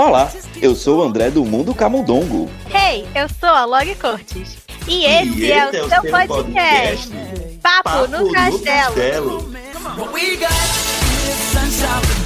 Olá, eu sou o André do Mundo Camundongo. Hey, eu sou a Log Cortes. E esse, E é o esse é o seu seu podcast. podcast. Papo, Papo no Castelo. Castelo. What we got is sunshine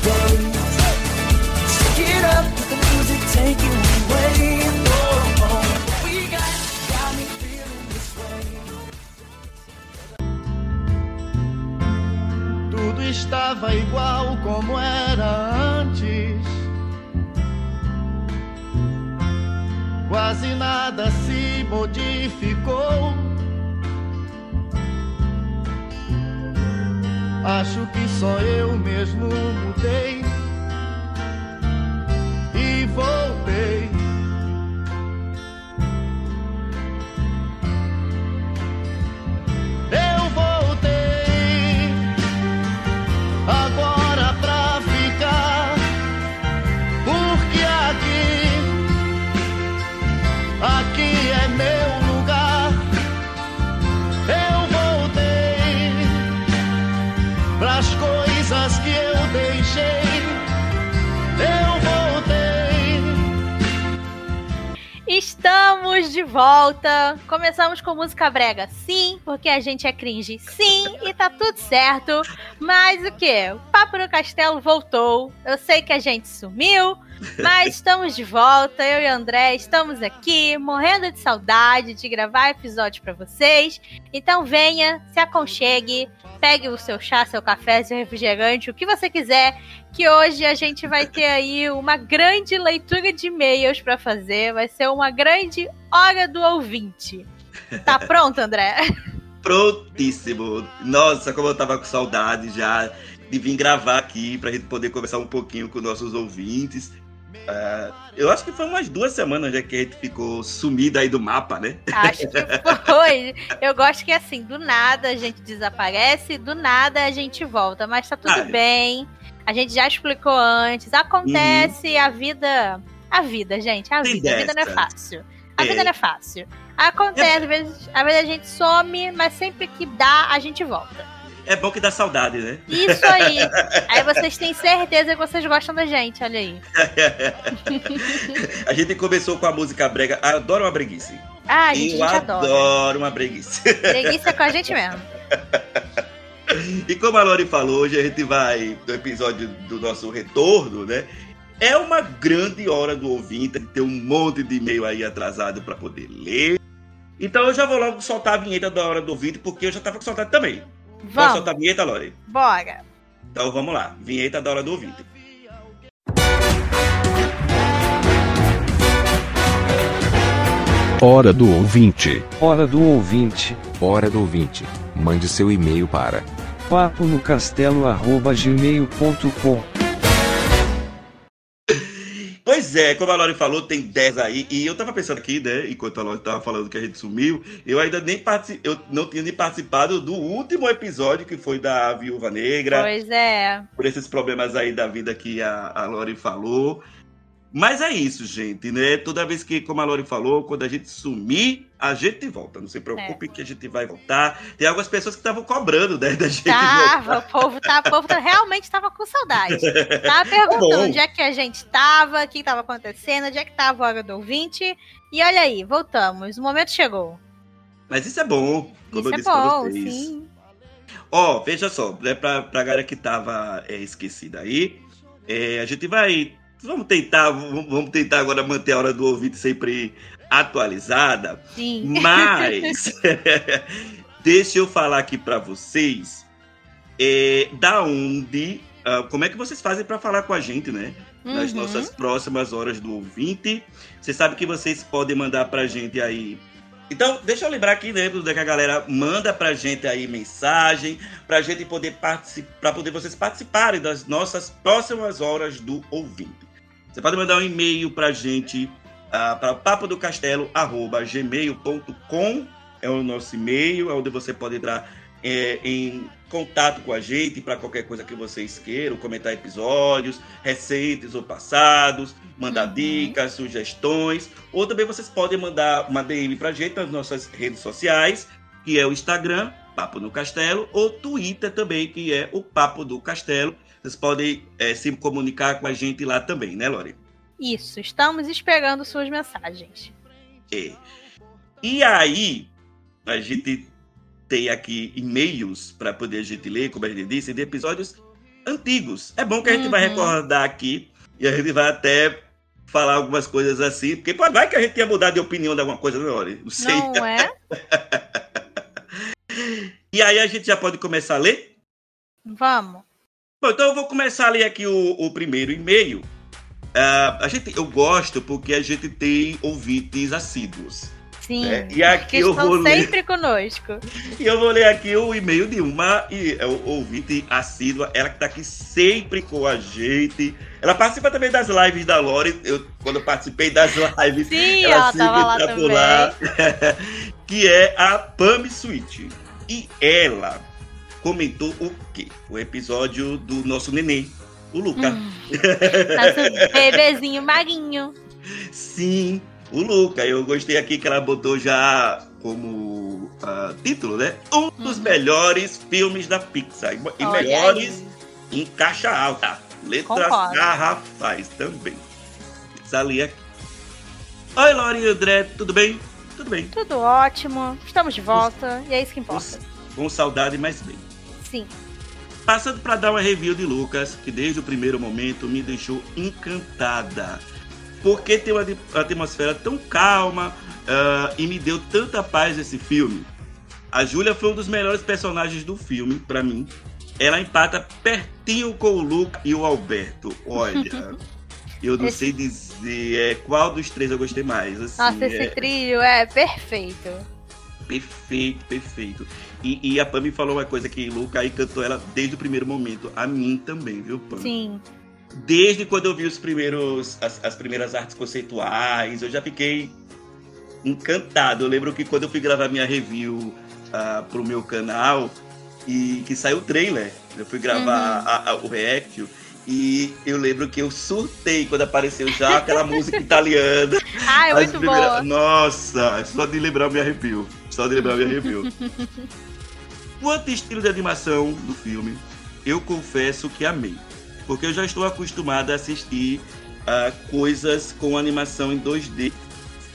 Quase nada se modificou. Acho que só eu mesmo mudei de volta. Começamos com música brega, sim, porque a gente é cringe, sim, e tá tudo certo. Mas o que? O Papo no Castelo voltou. Eu sei que a gente sumiu, mas estamos de volta. Eu e André estamos aqui, morrendo de saudade de gravar episódios pra vocês. Então venha, se aconchegue, pegue o seu chá, seu café, seu refrigerante, o que você quiser, que hoje a gente vai ter aí uma grande leitura de e-mails pra fazer. Vai ser uma grande hora do ouvinte. Tá pronto, André? Prontíssimo. Nossa, como eu tava com saudade já de vir gravar aqui pra gente poder conversar um pouquinho com nossos ouvintes. Ah, eu acho que foi umas duas semanas já que a gente ficou sumido aí do mapa, né? Acho que foi. Eu gosto que assim, do nada a gente desaparece, do nada a gente volta, mas tá tudo Ah, é. bem. A gente já explicou antes. Acontece a vida. A vida, gente. A Uhum. Vida. A vida não é fácil. A vida não é fácil. Acontece, às vezes, às vezes a gente some, mas sempre que dá, a gente volta. É bom que dá saudade, né? Isso aí. aí vocês têm certeza que vocês gostam da gente, olha aí. a gente começou com a música brega. Adoro uma breguice. Ah, a gente, eu a gente adora. adoro uma breguice. Preguiça é com a gente mesmo. E como a Lori falou, hoje a gente vai no episódio do nosso retorno, né? É uma grande hora do ouvinte, tem um monte de e-mail aí atrasado para poder ler. Então eu já vou logo soltar a vinheta da hora do ouvinte, porque eu já tava com saudade também. Pode Vamos, soltar a vinheta, Lori? bora. Então vamos lá, vinheta da hora do ouvinte. Hora do ouvinte. Hora do ouvinte. Hora do ouvinte. Mande seu e-mail para Papo no castelo arroba gmail.com. Pois é, como a Lori falou, tem 10 aí. E eu tava pensando aqui, né? Enquanto a Lori tava falando que a gente sumiu, eu ainda nem partici... eu não tinha nem participado do último episódio que foi da Viúva Negra. Pois é. por esses problemas aí da vida que a, a Lori falou. Mas é isso, gente, né? Toda vez que, como a Lori falou, quando a gente sumir, a gente volta. Não se preocupe que a gente vai voltar. Tem algumas pessoas que estavam cobrando né, da gente Tava, voltar. o povo, tá, o povo tá- realmente tava com saudade. Tava perguntando bom. onde é que a gente tava, o que tava acontecendo, onde é que tava a hora do ouvinte. E olha aí, voltamos. O momento chegou. Mas isso é bom, como Isso eu é disse pra bom, vocês. sim. Ó, veja só, né, pra, pra galera que tava é, esquecida aí, é, a gente vai. Vamos tentar, vamos tentar agora manter a hora do ouvinte sempre atualizada. Sim. Mas deixa eu falar aqui pra vocês é, da onde, ah, como é que vocês fazem pra falar com a gente, né? Nas Uhum. nossas próximas horas do ouvinte. Você sabe que vocês podem mandar pra gente aí. Então, deixa eu lembrar aqui, né, que a galera manda pra gente aí mensagem, pra gente poder participar, pra poder vocês participarem das nossas próximas horas do ouvinte. Você pode mandar um e-mail pra gente uh, para papodocastelo@gmail.com é o nosso e-mail, é onde você pode entrar é, em contato com a gente para qualquer coisa que vocês queiram, comentar episódios recentes ou passados, mandar Uhum. dicas, sugestões, ou também vocês podem mandar uma DM para a gente nas nossas redes sociais, que é o Instagram, Papo no Castelo, ou Twitter também, que é o Papo do Castelo. Vocês podem é, se comunicar com a gente lá também, né, Lore? Isso, estamos esperando suas mensagens. É. E aí, a gente tem aqui e-mails para poder a gente ler, como a gente disse, de episódios antigos. É bom que a gente vai Uhum. recordar aqui e a gente vai até falar algumas coisas assim, porque pô, vai que a gente ia mudar de opinião de alguma coisa na hora. Não sei. Não é? E aí a gente já pode começar a ler? Vamos. Bom, então eu vou começar a ler aqui o, o primeiro e-mail. Ah, a gente, eu gosto porque a gente tem ouvintes assíduos. Sim. né? E aqui eu estão vou ler. sempre conosco. E eu vou ler aqui o e-mail de uma e é o ouvinte assídua, ela que tá aqui sempre com a gente. Ela participa também das lives da Lore. Eu, quando eu participei das lives, Sim, ela ela sempre tava lá tá lá. que é a Pami Switch. E ela comentou o quê? O episódio do nosso neném, o Luca. Hum. Nosso bebezinho maguinho. Sim, o Luca. Eu gostei aqui que ela botou já como ah, título, né? Um dos Uhum. melhores filmes da Pixar. E Olha melhores aí. em caixa alta. Letras Concordo. garrafais também. Ler aqui. Oi, Lori e André, tudo bem? Tudo bem. Tudo ótimo. Estamos de volta. E é isso que importa. Com saudade, mas bem. Sim. Passando para dar uma review de Lucas, que desde o primeiro momento me deixou encantada. Porque tem uma atmosfera tão calma ah, e me deu tanta paz esse filme. A Júlia foi um dos melhores personagens do filme, para mim. Ela empata pertinho com o Luca e o Alberto. Olha, eu não Esse- sei dizer é, qual dos três eu gostei mais. Assim, Nossa, é- esse trio é perfeito. Perfeito, perfeito. E, e a Pami falou uma coisa que Luca aí cantou ela desde o primeiro momento. A mim também, viu, Pami? Sim. Desde quando eu vi os primeiros, as, as primeiras artes conceituais, eu já fiquei encantado. Eu lembro que quando eu fui gravar minha review ah, pro meu canal e que saiu o trailer, eu fui gravar Uhum. a- a- o react e eu lembro que eu surtei quando apareceu já aquela música italiana. Ah, é muito primeiras- boa. Nossa, só de lembrar me arrepio. Só de lembrar me arrepio. Quanto estilo de animação do filme, eu confesso que amei. Porque eu já estou acostumado a assistir ah, coisas com animação em 2D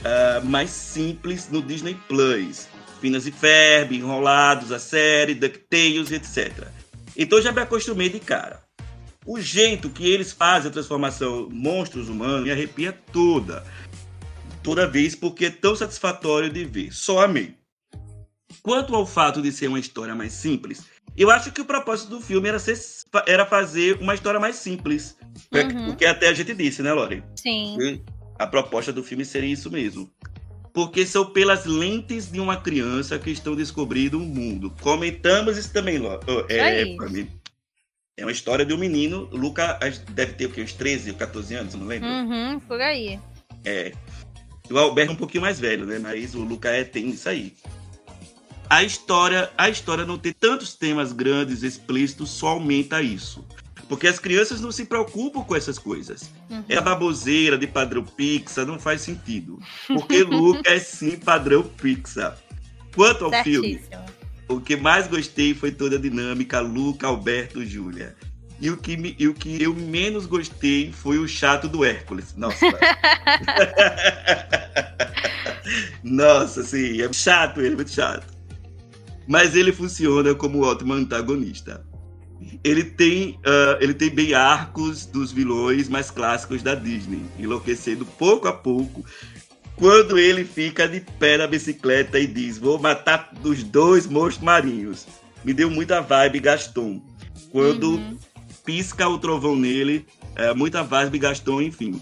ah, mais simples no Disney Plus. Finas e Ferb, Enrolados, a série, DuckTales, etc. Então já me acostumei de cara. O jeito que eles fazem a transformação monstros humanos me arrepia toda. Toda vez porque é tão satisfatório de ver. Só amei. Quanto ao fato de ser uma história mais simples, eu acho que o propósito do filme era, ser, era fazer uma história mais simples. É Uhum. O que até a gente disse, né, Lore? Sim. A proposta do filme seria isso mesmo. Porque são pelas lentes de uma criança que estão descobrindo o mundo. Comentamos isso também, Lore. É, mim. é uma história de um menino. O Luca deve ter o quê? Uns 13 ou 14 anos, não lembro? Uhum, por aí. É. O Alberto é um pouquinho mais velho, né? Mas o Luca é, tem isso aí. A história, a história não ter tantos temas grandes, explícitos, só aumenta isso. Porque as crianças não se preocupam com essas coisas. Uhum. É a baboseira de padrão Pixar, não faz sentido. Porque Luca é sim padrão Pixar. Quanto ao filme, Certíssimo. o que mais gostei foi toda a dinâmica Luca, Alberto, Júlia. E o, que me- e o que eu menos gostei foi o chato do Hércules. Nossa. Nossa, sim, é chato ele, muito chato. Mas ele funciona como ótimo antagonista. Ele tem, ah, ele tem bem arcos dos vilões mais clássicos da Disney, enlouquecendo pouco a pouco quando ele fica de pé na bicicleta e diz: Vou matar os dois monstros marinhos. Me deu muita vibe Gaston. Quando Uhum. pisca o trovão nele, é, muita vibe Gaston, enfim.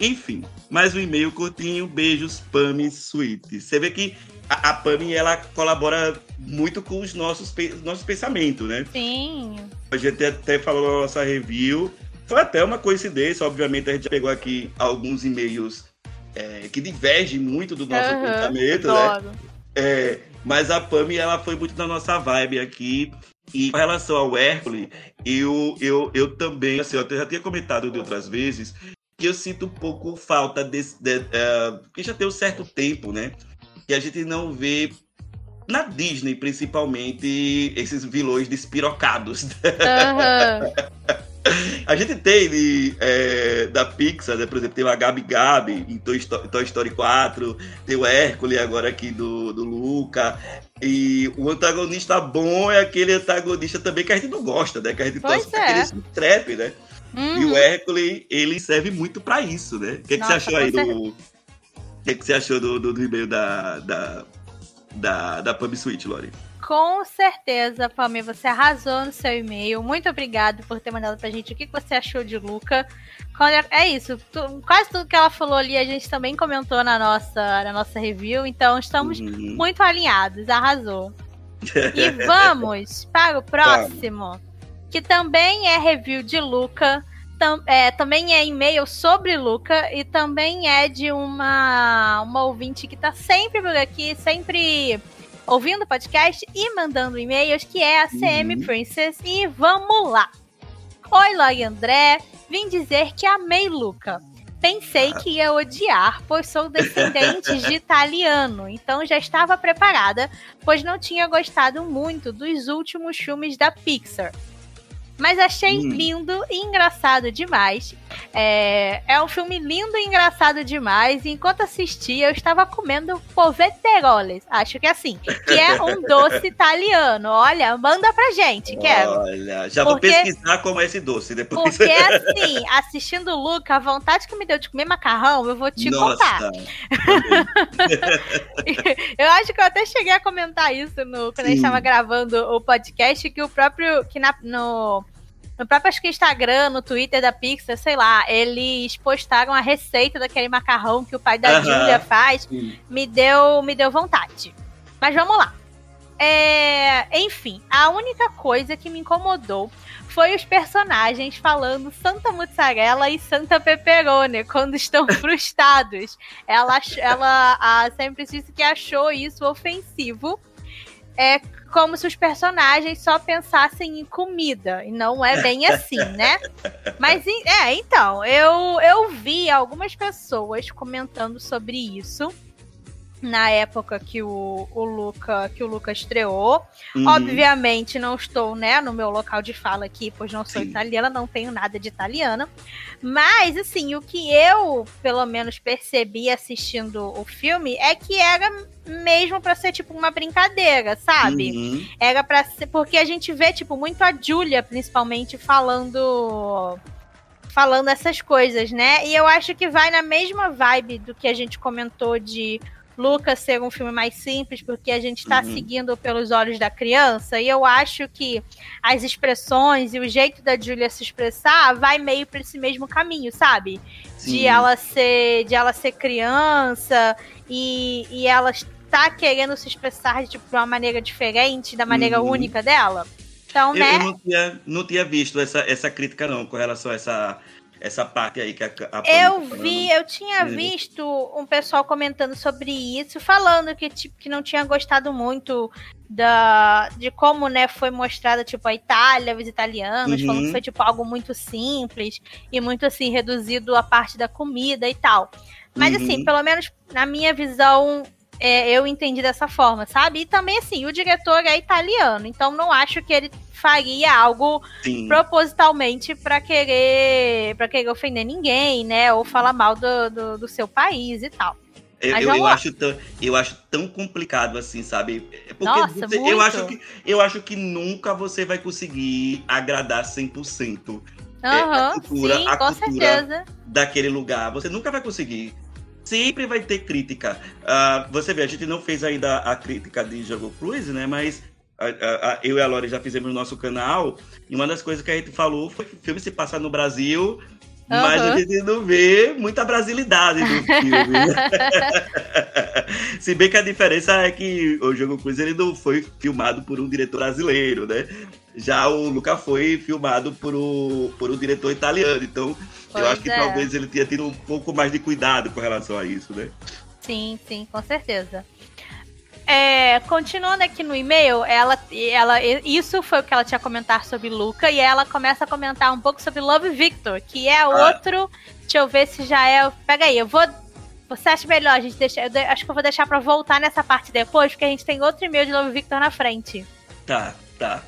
Enfim, mais um e-mail curtinho. Beijos, Pami Sweet. Você vê que a, a Pami ela colabora muito com os nossos, nossos pensamentos, né? Sim. A gente até falou na nossa review. Foi até uma coincidência, obviamente, a gente pegou aqui alguns e-mails é, que divergem muito do nosso Aham, pensamento, né? adoro. É, mas a Pami, ela foi muito na nossa vibe aqui. E com relação ao Hércules, eu, eu, eu também, assim, eu já tinha comentado de outras vezes, que eu sinto um pouco falta desse. De, porque já tem um certo tempo, né? Que a gente não vê. Na Disney, principalmente, esses vilões despirocados. Aham. A gente tem de, é, da Pixar, né? Por exemplo, tem o Gabi Gabi em Toy Story, Toy Story 4, tem o Hércules agora aqui do, do Luca. E o antagonista bom é aquele antagonista também que a gente não gosta, né? Que a gente Pois torce é. aquele trap, né? E Uhum. o Hércules, ele serve muito pra isso, né? O que, que Nossa, você achou aí do. O que, que você achou do, do, do e-mail da, da, da, da Pub Switch, Lori? Com certeza, Pamela, você arrasou no seu e-mail. Muito obrigado por ter mandado pra gente o que você achou de Luca. É- É isso, tu- quase tudo que ela falou ali a gente também comentou na nossa, na nossa review, então estamos Uhum. muito alinhados, arrasou. E vamos para o próximo, que também é review de Luca, tam- é, também é e-mail sobre Luca e também é de uma, uma ouvinte que tá sempre por aqui, sempre ouvindo o podcast e mandando e-mails, que é a CM Uhum. Princess. E vamos lá! Oi, Log André, vim dizer que amei Luca. Pensei que ia odiar, pois sou descendente de italiano, então já estava preparada, pois não tinha gostado muito dos últimos filmes da Pixar. Mas achei Hum. lindo e engraçado demais. É, é um filme lindo e engraçado demais. E enquanto assistia, eu estava comendo poveteroles. Acho que é assim. Que é um doce italiano. Olha, manda pra gente, quero. Olha, já Porque- vou pesquisar como é esse doce depois. Porque assim, assistindo o Luca, a vontade que me deu de comer macarrão, eu vou te contar. Nossa. Eu acho que eu até cheguei a comentar isso no, quando a gente Sim. estava gravando o podcast, que o próprio. que na- no, no próprio acho que Instagram, no Twitter da Pixar, sei lá, eles postaram a receita daquele macarrão que o pai da Aham. Julia faz. Sim. Me deu, me deu vontade. Mas vamos lá. É, enfim, a única coisa que me incomodou foi os personagens falando Santa Mozzarella e Santa Pepperoni quando estão frustrados. Ela, ela a sempre disse que achou isso ofensivo. É como se os personagens só pensassem em comida. E não é bem assim, né? Mas é, então, eu, eu vi algumas pessoas comentando sobre isso na época que o, o Luca que o Luca estreou. Uhum. Obviamente não estou, né, no meu local de fala aqui, pois não sou Sim. italiana, não tenho nada de italiana. Mas assim, o que eu, pelo menos percebi assistindo o filme é que era mesmo pra ser tipo uma brincadeira, sabe? Uhum. Era pra ser. Porque a gente vê, tipo, muito a Julia, principalmente, falando. Falando essas coisas, né? E eu acho que vai na mesma vibe do que a gente comentou de Lucas ser um filme mais simples, porque a gente tá Uhum. seguindo pelos olhos da criança. E eu acho que as expressões e o jeito da Julia se expressar vai meio pra esse mesmo caminho, sabe? Sim. de ela ser de ela ser criança e, e ela tá querendo se expressar tipo, de uma maneira diferente, da maneira Uhum. única dela. Então, Eu, né? eu não, tinha, não tinha visto essa, essa crítica, não, com relação a essa, essa parte aí que a, a Eu tá falando. vi, eu tinha visto um pessoal comentando sobre isso, falando que tipo que não tinha gostado muito da de como, né, foi mostrada tipo a Itália, os italianos, Uhum. falando que foi tipo algo muito simples e muito assim reduzido a parte da comida e tal. Mas Uhum. assim, pelo menos na minha visão, é, eu entendi dessa forma, sabe? E também assim, o diretor é italiano, então não acho que ele faria algo Sim. propositalmente pra querer para querer ofender ninguém, né? Ou falar mal do, do, do seu país e tal. Eu, eu, eu acho tão, eu acho tão complicado assim, sabe? É Porque Nossa, você- eu, acho que, eu acho que nunca você vai conseguir agradar 100% Aham, cultura- sim, a com cultura- certeza. daquele lugar. Você nunca vai conseguir. Sempre vai ter crítica. Ah, você vê, a gente não fez ainda a crítica de Jungle Cruise, né? Mas a- a- a- eu e a Lore já fizemos no nosso canal. E uma das coisas que a gente falou foi que o filme se passa no Brasil, mas Aham. a gente não vê muita brasilidade no filme. Se bem que a diferença é que o Jogo Cruise ele não foi filmado por um diretor brasileiro, né? Já o Luca foi filmado por, o, por um diretor italiano. Então, Pois eu acho que é. talvez ele tenha tido um pouco mais de cuidado com relação a isso, né? Sim, sim, com certeza. É, continuando aqui no e-mail, ela, ela, isso foi o que ela tinha a comentar sobre Luca, e ela começa a comentar um pouco sobre Love Victor, que é outro. Deixa eu ver se já é. Pega aí, eu vou. Você acha melhor a gente deixar. Eu de- acho que eu vou deixar pra voltar nessa parte depois, porque a gente tem outro e-mail de Love Victor na frente. Tá, tá.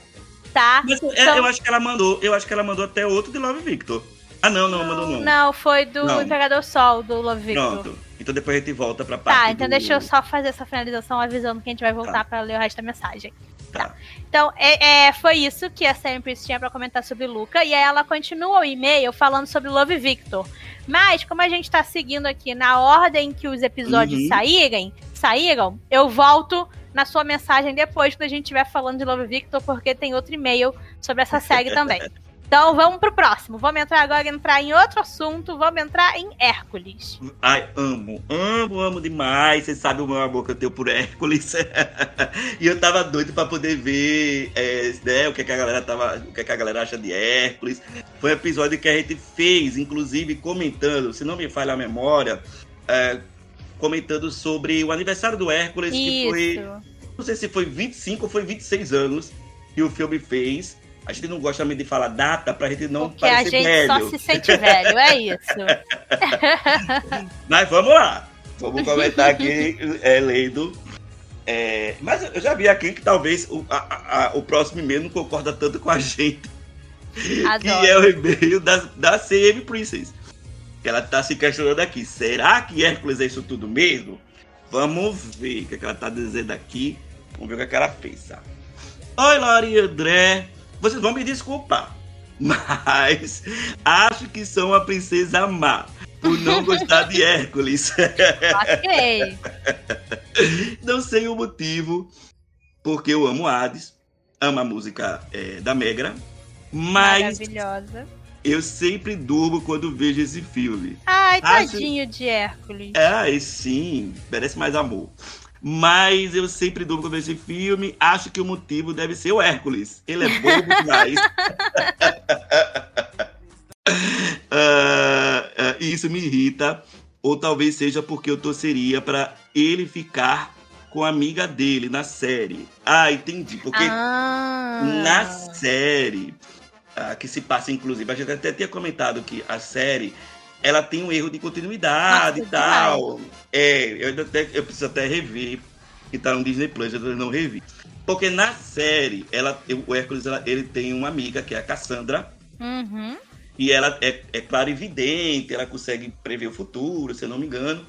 tá? Mas, é, Então- eu acho que ela mandou, eu acho que ela mandou até outro de Love Victor. Ah, não, não, mandou não. Não, foi do Não. Imperador Sol, do Love Victor. Pronto. Então depois a gente volta pra parte Tá, então do- deixa eu só fazer essa finalização avisando que a gente vai voltar pra ler o resto da mensagem. Tá. Então, é, é, foi isso que a Sam Priest tinha pra comentar sobre Luca. E aí ela continua o e-mail falando sobre Love Victor. Mas, como a gente tá seguindo aqui na ordem que os episódios Uhum. saírem, saíram, eu volto na sua mensagem depois, quando a gente estiver falando de Love Victor, porque tem outro e-mail sobre essa série também. Então vamos pro próximo. Vamos entrar agora entrar em outro assunto. Vamos entrar em Hércules. Ai, amo, amo, amo demais. Vocês sabem o meu amor que eu tenho por Hércules. e eu tava doido pra poder ver é, né, o que, que a galera tava. O que, que a galera acha de Hércules. Foi um episódio que a gente fez, inclusive, comentando, se não me falha a memória, é, comentando sobre o aniversário do Hércules, que foi. Isso. Não sei se foi 25 ou foi 26 anos que o filme fez. A gente não gosta muito de falar data pra gente não Porque a parecer gente velho. só se sente velho, é isso. Mas vamos lá. Vamos comentar aqui, é, lendo. É, mas eu já vi aqui que talvez o, a- a- a- o próximo e-mail não concorda tanto com a gente. Que Adoro. é o e-mail da, da CM Princess. Que ela tá se questionando aqui. Será que Hércules é isso tudo mesmo? Vamos ver o que, é que ela tá dizendo aqui. Vamos ver o que, é que ela fez. tá? Oi, e André. Vocês vão me desculpar. Mas acho que sou uma princesa má. Por não gostar de Hércules. Ok. Não sei o motivo, porque eu amo Hades, amo a música é, da Megra, mas Maravilhosa. eu sempre durmo quando vejo esse filme. Ai, Acho- tadinho de Hércules. E sim, merece mais amor. Mas eu sempre durmo vejo esse filme, acho que o motivo deve ser o Hércules. Ele é bobo demais. Ah, e isso me irrita, ou talvez seja porque eu torceria pra ele ficar com a amiga dele na série. Ah, entendi. Porque Ah. na série, ah, que se passa, inclusive, a gente até tinha comentado que a série ela tem um erro de continuidade Nossa, e tal. É, eu, até, eu preciso até rever, que tá no Disney Plus, eu não revi. Porque na série, ela, o Hércules ela- ele tem uma amiga, que é a Cassandra, Uhum. e ela é, é claro evidente, ela consegue prever o futuro, se eu não me engano.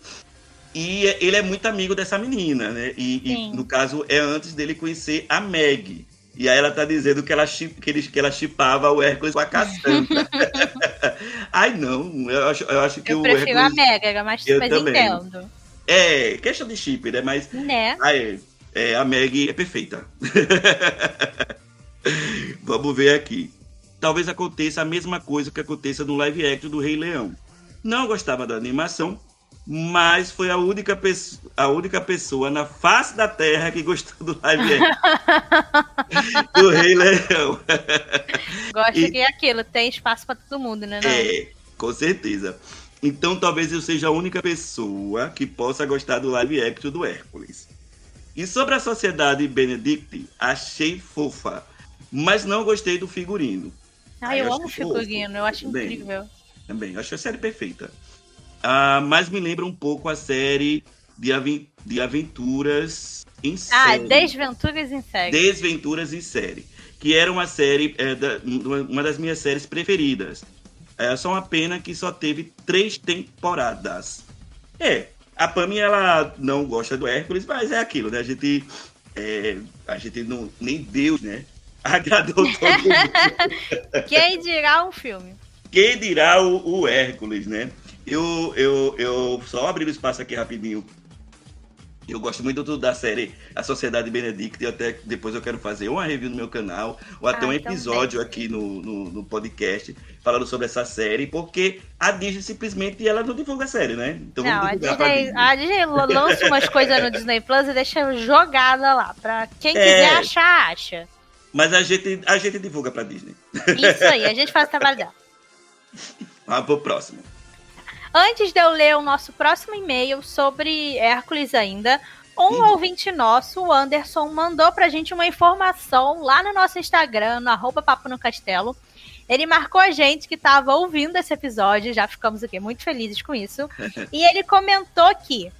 E é- ele é muito amigo dessa menina, né? E, e, no caso é antes dele conhecer a Meg. E aí ela tá dizendo que ela que ele, que ela chipava o Hércules com a Cassandra. Ai, não, eu acho, eu acho que Eu o prefiro a Hércules. Mega, mas, Eu mas também. entendo. É, questão de chip, né? Mas Né? é, é, a Meg é perfeita. Vamos ver aqui. Talvez aconteça a mesma coisa que aconteça no live action do Rei Leão. Não gostava da animação, mas foi a única, pesso- a única pessoa na face da Terra que gostou do live do Rei Leão. Gosto E- que é aquilo, tem espaço pra todo mundo, né? É, com certeza. Então talvez eu seja a única pessoa que possa gostar do live action do Hércules. E sobre a Sociedade Benedict, achei fofa, mas não gostei do figurino. Ai, eu eu amo acho figurino, eu acho incrível. Também, acho a série perfeita. Ah, mas me lembra um pouco a série de, aven- de aventuras em Ah, série. Desventuras em série. Desventuras em Série, que era uma série, é, da- uma das minhas séries preferidas. É só uma pena que só teve três temporadas. É, a Pami ela não gosta do Hércules, mas é aquilo, né? A gente, é, a gente não, nem Deus, né? Agradou todo mundo. Quem dirá um filme? Quem dirá o, o Hércules, né? Eu, eu, eu só abrir o espaço aqui rapidinho. Eu gosto muito do- da série A Sociedade Benedict e até depois eu quero fazer uma review no meu canal ou até Ah, um então episódio vem. aqui no, no, no podcast falando sobre essa série, porque a Disney simplesmente ela não divulga a série, né? Então não, a Disney, Disney. a Disney lança umas coisas no Disney Plus e deixa jogada lá. Pra quem É. quiser achar, acha. Mas a gente, a gente divulga pra Disney. Isso aí, a gente faz o trabalho dela. Vamos pro próximo. Antes de eu ler o nosso próximo e-mail sobre Hércules ainda, um Uhum. ouvinte nosso, o Anderson, mandou pra gente uma informação lá no nosso Instagram, no arroba Papo no Castelo. Ele marcou a gente que estava ouvindo esse episódio, já ficamos aqui muito felizes com isso. e ele comentou que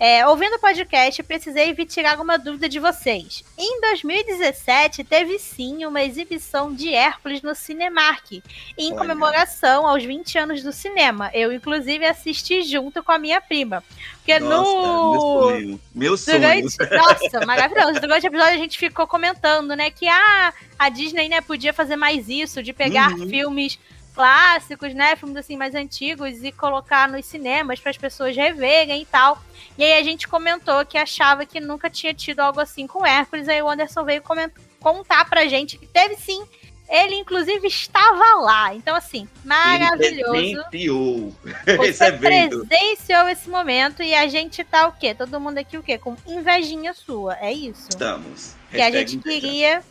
É, ouvindo o podcast, precisei vir tirar alguma dúvida de vocês. Em 2017, teve sim uma exibição de Hércules no Cinemark, em Olha. comemoração aos 20 anos do cinema. Eu, inclusive, assisti junto com a minha prima. Porque Nossa, no. Meu sonho. Durante, nossa, maravilhoso. Durante o episódio a gente ficou comentando, né, que ah, a Disney, né, podia fazer mais isso, de pegar Uhum. filmes clássicos, né, filmes assim mais antigos e colocar nos cinemas para as pessoas reverem e tal. E aí a gente comentou que achava que nunca tinha tido algo assim com Hércules, aí o Anderson veio coment- contar pra gente que teve sim. Ele, inclusive, estava lá. Então, assim, maravilhoso. Ele presenteou Você esse evento. presenciou esse momento e a gente tá o quê? Todo mundo aqui o quê? Com invejinha sua. É isso. Estamos. Que a Hashtag gente inveja. queria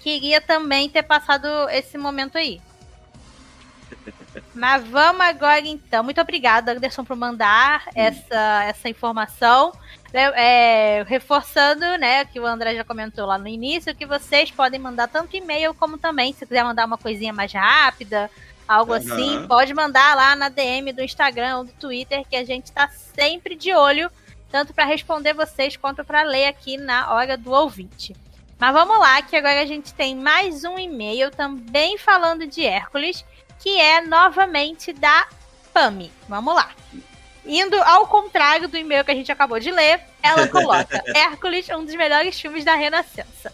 queria também ter passado esse momento aí. Mas vamos agora então. Muito obrigada, Anderson, por mandar essa, essa informação. É, é, reforçando, né, que o André já comentou lá no início, que vocês podem mandar tanto e-mail como também, se quiser mandar uma coisinha mais rápida, algo Aham. assim, pode mandar lá na DM do Instagram ou do Twitter, que a gente tá sempre de olho, tanto para responder vocês quanto para ler aqui na hora do ouvinte. Mas vamos lá, que agora a gente tem mais um e-mail também falando de Hércules, que é novamente da Pami. Vamos lá. Indo ao contrário do e-mail que a gente acabou de ler, ela coloca Hércules, um dos melhores filmes da Renascença.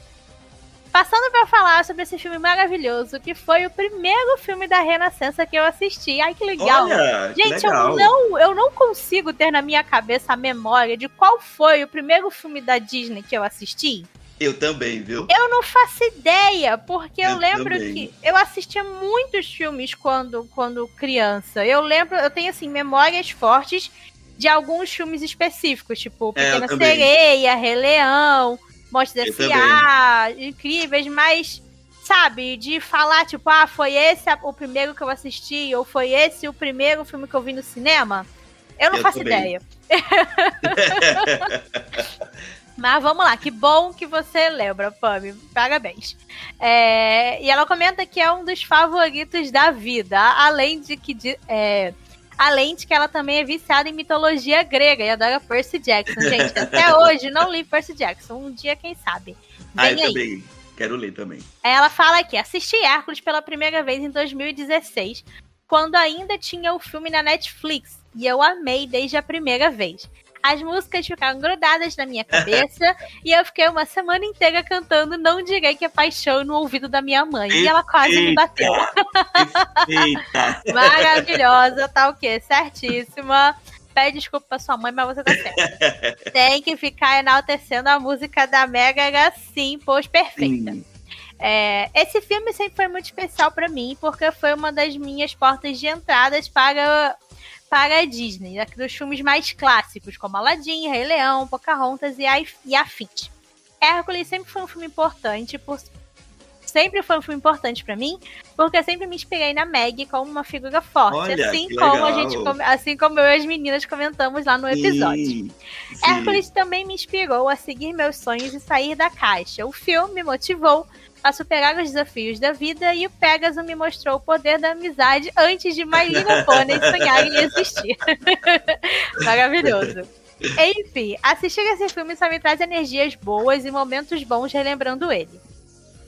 Passando para falar sobre esse filme maravilhoso, que foi o primeiro filme da Renascença que eu assisti. Ai, que legal! Olha, que Gente, legal. eu não, eu não consigo ter na minha cabeça a memória de qual foi o primeiro filme da Disney que eu assisti. Eu também, viu? Eu não faço ideia, porque eu, Eu lembro também. que eu assistia muitos filmes quando, quando criança. Eu lembro, eu tenho assim memórias fortes de alguns filmes específicos, tipo É, Pequena também. Sereia, Rei Leão, Monstros S.A., Incríveis, mas sabe, de falar tipo, ah, foi esse o primeiro que eu assisti ou foi esse o primeiro filme que eu vi no cinema? Eu não Eu faço também. ideia. Mas vamos lá, que bom que você lembra, Pami. Parabéns. É, e ela comenta que é um dos favoritos da vida, além de que. de- é, além de que ela também é viciada em mitologia grega e adora Percy Jackson. Gente, até hoje não li Percy Jackson. Um dia, quem sabe. Ah, Vem eu aí. também. Quero ler também. Ela fala aqui: assisti Hércules pela primeira vez em 2016, quando ainda tinha o filme na Netflix, e eu amei desde a primeira vez. As músicas ficaram grudadas na minha cabeça e eu fiquei uma semana inteira cantando Não Direi Que é Paixão no ouvido da minha mãe. E ela quase me bateu. Eita! Maravilhosa, tá o quê? Certíssima. Pede desculpa pra sua mãe, mas você tá certa. Tem que ficar enaltecendo a música da Mega sim, pois perfeita. Sim. É, esse filme sempre foi muito especial pra mim, porque foi uma das minhas portas de entradas para, para a Disney, né, dos filmes mais clássicos, como Aladdin, Rei Leão, Pocahontas e, a, e afins. Hércules sempre foi um filme importante, por, sempre foi um filme importante pra mim, porque eu sempre me inspirei na Meg como uma figura forte, Olha, assim como a gente, assim como eu e as meninas comentamos lá no episódio. Sim, sim. Hércules também me inspirou a seguir meus sonhos e sair da caixa. O filme me motivou a superar os desafios da vida e o Pegasus me mostrou o poder da amizade antes de My Little Pony sonhar em existir. Maravilhoso. Enfim, assistir esse filme só me traz energias boas e momentos bons relembrando ele.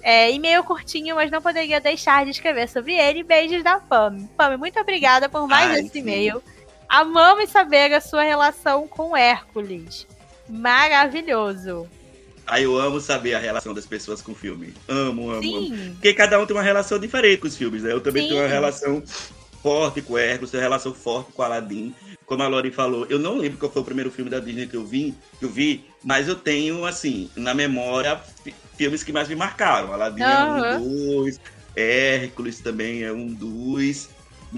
É, e-mail curtinho, mas não poderia deixar de escrever sobre ele. Beijos da Pam. Pam, muito obrigada por mais Ai, esse e-mail. Amamos saber a sua relação com Hércules. Maravilhoso. Aí eu amo saber a relação das pessoas com o filme. Amo, amo, amo. Sim. Porque cada um tem uma relação diferente com os filmes, né? Eu também Sim. tenho uma relação forte com o Hércules, tenho uma relação forte com o Aladdin. Como a Lori falou, eu não lembro qual foi o primeiro filme da Disney que eu vi, que eu vi, mas eu tenho, assim, na memória, filmes que mais me marcaram. Aladdin é Aham. um dos, Hércules também é um dos.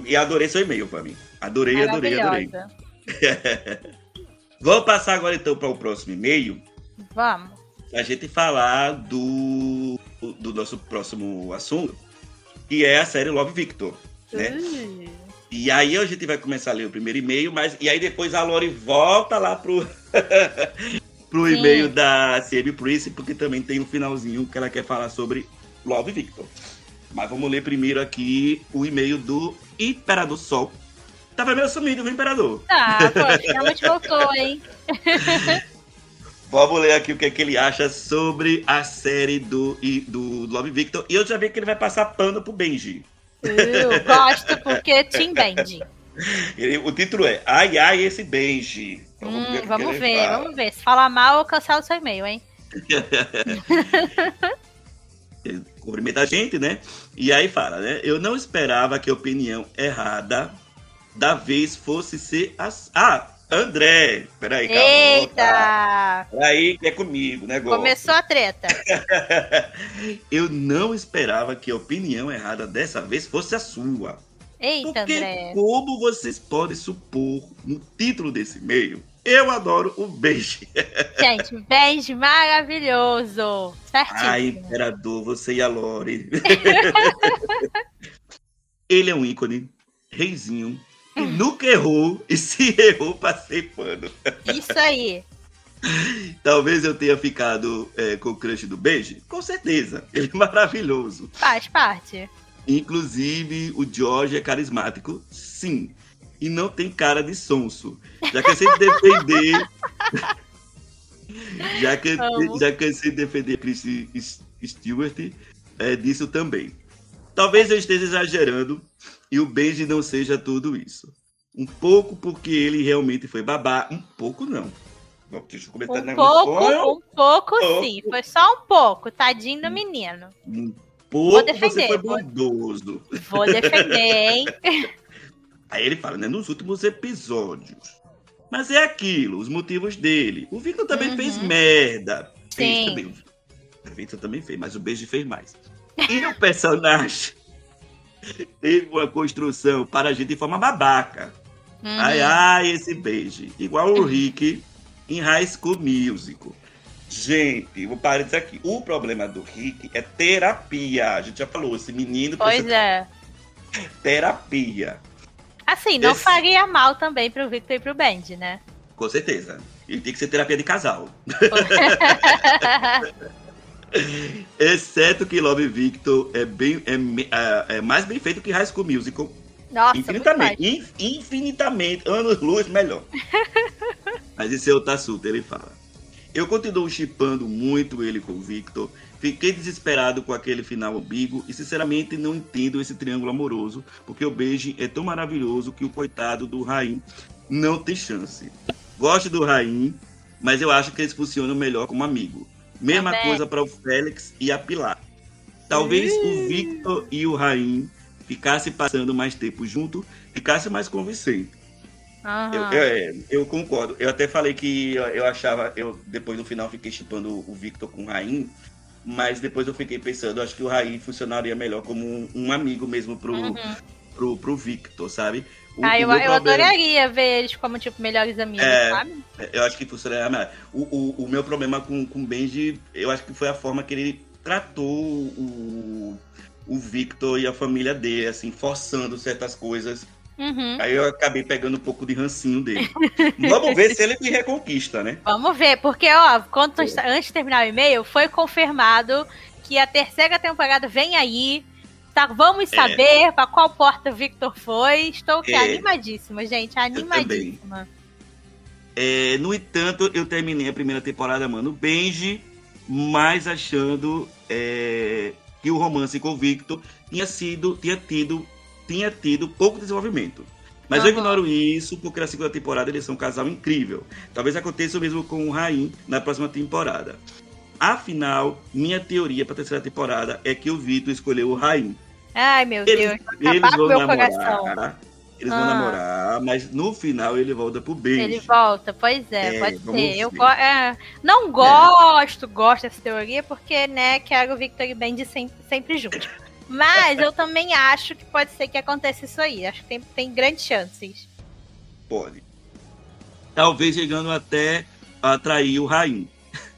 E adorei seu e-mail pra mim. Adorei, adorei, adorei. Vamos passar agora então para o próximo e-mail. Vamos. a gente falar do, do nosso próximo assunto, que é a série Love Victor. Né? E aí a gente vai começar a ler o primeiro e-mail, mas e aí depois a Lori volta lá pro, pro Sim. e-mail da CM Prince, porque também tem um finalzinho que ela quer falar sobre Love Victor. Mas vamos ler primeiro aqui o e-mail do Imperador Sol, Tava meio sumido, viu, Imperador? Tá, pô, finalmente voltou, hein? Vamos ler aqui o que, é que ele acha sobre a série do, do Love Victor. E eu já vi que ele vai passar pano pro Benji. Eu gosto porque Band. Ele- o título é Ai Ai Esse Benji. Então, Hum, o que vamos ver, vamos ver. Se falar mal, eu cancelo seu e-mail, hein? Cumprimenta a gente, né? E aí fala, né? Eu não esperava que a opinião errada da vez fosse ser as. Ah, André! Peraí, calma. Eita! Peraí, que é comigo, negócio. Começou a treta. Eu não esperava que a opinião errada dessa vez fosse a sua. Eita, Porque, André. como vocês podem supor no título desse e-mail, eu adoro o beijo. Gente, beijo maravilhoso. Certinho. Ai, imperador, você e a Lore. Ele é um ícone, reizinho, que nunca errou e se errou, passei pano. Isso aí. Talvez eu tenha ficado é, com o crush do beijo? Com certeza, ele é maravilhoso. Faz parte. Inclusive, o George é carismático, sim. E não tem cara de sonso. Já cansei de defender. já, que, já cansei de defender Chris Stewart é, disso também. Talvez eu esteja exagerando e o Benji não seja tudo isso. Um pouco porque ele realmente foi babá. Um pouco não. Deixa eu comentar Um negócio. pouco, um pouco pouco. sim. Foi só um pouco. Tadinho do menino. Um pouco defender, você foi vou- bondoso. Vou defender, hein? Aí ele fala, né? Nos últimos episódios. Mas é aquilo, os motivos dele. O Victor também Uhum. fez merda. Fez Sim. também. O Victor também fez, mas o Beijo fez mais. E o personagem teve uma construção para a gente de forma babaca. Uhum. Ai, ai, esse beijo. Igual o Rick em High School Musical. Gente, vou parar disso aqui. O problema do Rick é terapia. A gente já falou, esse menino Pois precisa é. terapia. Assim, não Esse- faria mal também pro Victor e pro Band, né? Com certeza. E tem que ser terapia de casal. Exceto que Love Victor é, bem, é, é- é mais bem feito que High School Musical. Nossa, infinitamente. inf- infinitamente. Anos luz melhor. Mas esse é o Tassuta, ele fala. Eu continuo chipando muito ele com o Victor. Fiquei desesperado com aquele final ambíguo e sinceramente não entendo esse triângulo amoroso, porque o beijo é tão maravilhoso que o coitado do Raim não tem chance. Gosto do Raim, mas eu acho que eles funcionam melhor como amigo. Mesma Também. coisa para o Félix e a Pilar. Talvez o Victor e o Raim ficassem passando mais tempo junto, ficasse mais convincente. Eu, eu- é, eu concordo. Eu até falei que eu, eu achava, eu depois no final fiquei chipando o Victor com o Raim, mas depois eu fiquei pensando, acho que o Raim funcionaria melhor como um, um amigo mesmo pro, Uhum. pro, pro Victor, sabe? O- Ah, eu, eu problema- adoraria ver eles como, tipo, melhores amigos, É. sabe? Eu acho que funcionaria melhor. O, o, o meu problema com, com o Benji, eu acho que foi a forma que ele tratou o, o Victor e a família dele, assim, forçando certas coisas. Uhum. Aí eu acabei pegando um pouco de rancinho dele. Vamos ver se ele me reconquista, né? Vamos ver, porque, ó, quando, antes de terminar o e-mail, foi confirmado que a terceira temporada vem aí. Tá, vamos saber pra qual porta o Victor foi. Estou É. animadíssima, gente. Animadíssima. É, no entanto, eu terminei a primeira temporada, mano, Benji, mas achando é, que o romance com o Victor tinha sido, tinha tido, tinha tido pouco desenvolvimento. Mas eu Aham. ignoro isso porque na segunda temporada eles são um casal incrível. Talvez aconteça o mesmo com o Raim na próxima temporada. Afinal, minha teoria para a terceira temporada é que o Victor escolheu o Raim. Ai, meu Eles, Deus. Eles vão namorar. coração. Eles vão Ah. namorar, mas no final ele volta pro Benji. Ele volta, pois é, É, pode ser. Eu go- é, não gosto, gosto dessa teoria, porque, né, quero o Victor e Bendy sempre, sempre juntos. Mas eu também acho que pode ser que aconteça isso aí. Acho que tem, tem grandes chances. Pode. Talvez chegando até a atrair o Raim.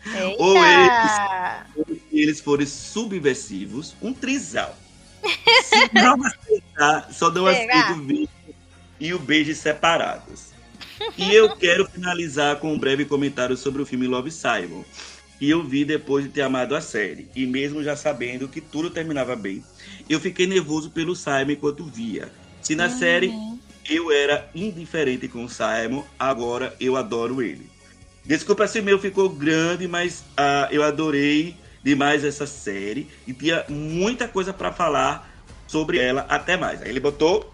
Eita! Ou Se eles forem subversivos, um trisal. Se não aceitar, só não Será? aceito o Victor e o beijo separados. E eu quero finalizar com um breve comentário sobre o filme Love Simon, que eu vi depois de ter amado a série. E mesmo já sabendo que tudo terminava bem, eu fiquei nervoso pelo Simon enquanto via. Se na série eu era indiferente com o Simon, agora eu adoro ele. Desculpa se meu ficou grande, mas ah, eu adorei demais essa série e tinha muita coisa pra falar sobre ela até mais. Aí ele botou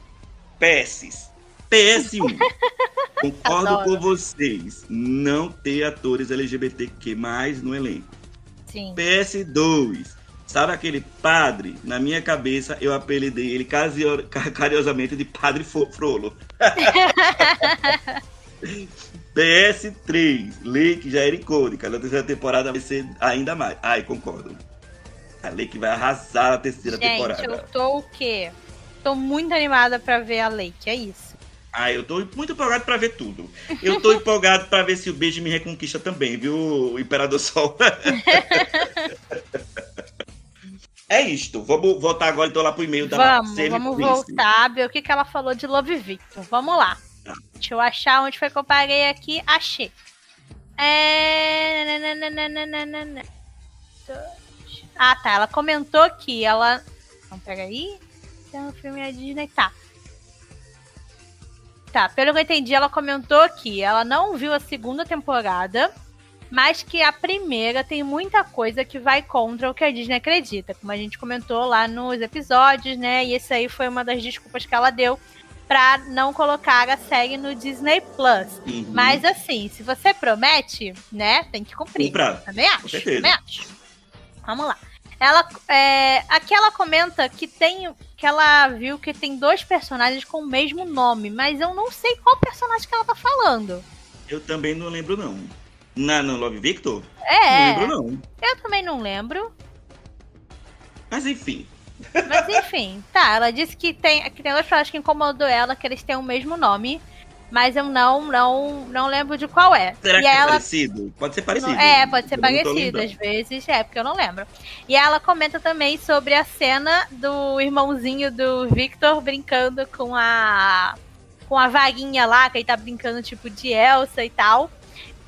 PS. PS1. Concordo Adoro. com vocês. Não ter atores LGBTQ no elenco. Sim. PS2. Sabe aquele padre? Na minha cabeça, eu apelidei ele carinhosamente de Padre Frolo. PS3. Lake já era icônica. Na terceira temporada vai ser ainda mais. Ai, concordo. A Lake vai arrasar na terceira Gente, temporada. eu tô o quê? Tô muito animada pra ver a Lake, é isso. Ah, eu tô muito empolgado pra ver tudo. Eu tô empolgado pra ver se o beijo me reconquista também, viu, Imperador Sol? é isto. Vamos voltar agora então lá pro e-mail da Vamos, Save vamos voltar, ver o que, que ela falou de Love Victor. Vamos lá. Tá. Deixa eu achar onde foi que eu parei aqui. Achei. É... Ah, tá. Ela comentou aqui. Ela. Então, peraí. Tem um filme da Disney. Tá. Tá, pelo que eu entendi, ela comentou aqui. Ela não viu a segunda temporada, mas que a primeira tem muita coisa que vai contra o que a Disney acredita, como a gente comentou lá nos episódios, né? E esse aí foi uma das desculpas que ela deu pra não colocar a série no Disney Plus. Uhum. Mas assim, se você promete, né, tem que cumprir. Comprar. Também acho, também acho. Vamos lá. Ela, é, aqui ela comenta que tem, que ela viu que tem dois personagens com o mesmo nome, mas eu não sei qual personagem que ela tá falando. Eu também não lembro, não. Na, no Love Victor? É, Não lembro, não. eu também não lembro. Mas enfim. Mas enfim, tá. Ela disse que tem, que tem dois personagens que incomodou ela, que eles têm o mesmo nome. Mas eu não, não, não lembro de qual é. Será e que é ela parecido? Pode ser parecido. É, pode ser Eu parecido, às vezes, é, porque eu não lembro. E ela comenta também sobre a cena do irmãozinho do Victor brincando com a com a vaguinha lá, que ele tá brincando tipo de Elsa e tal.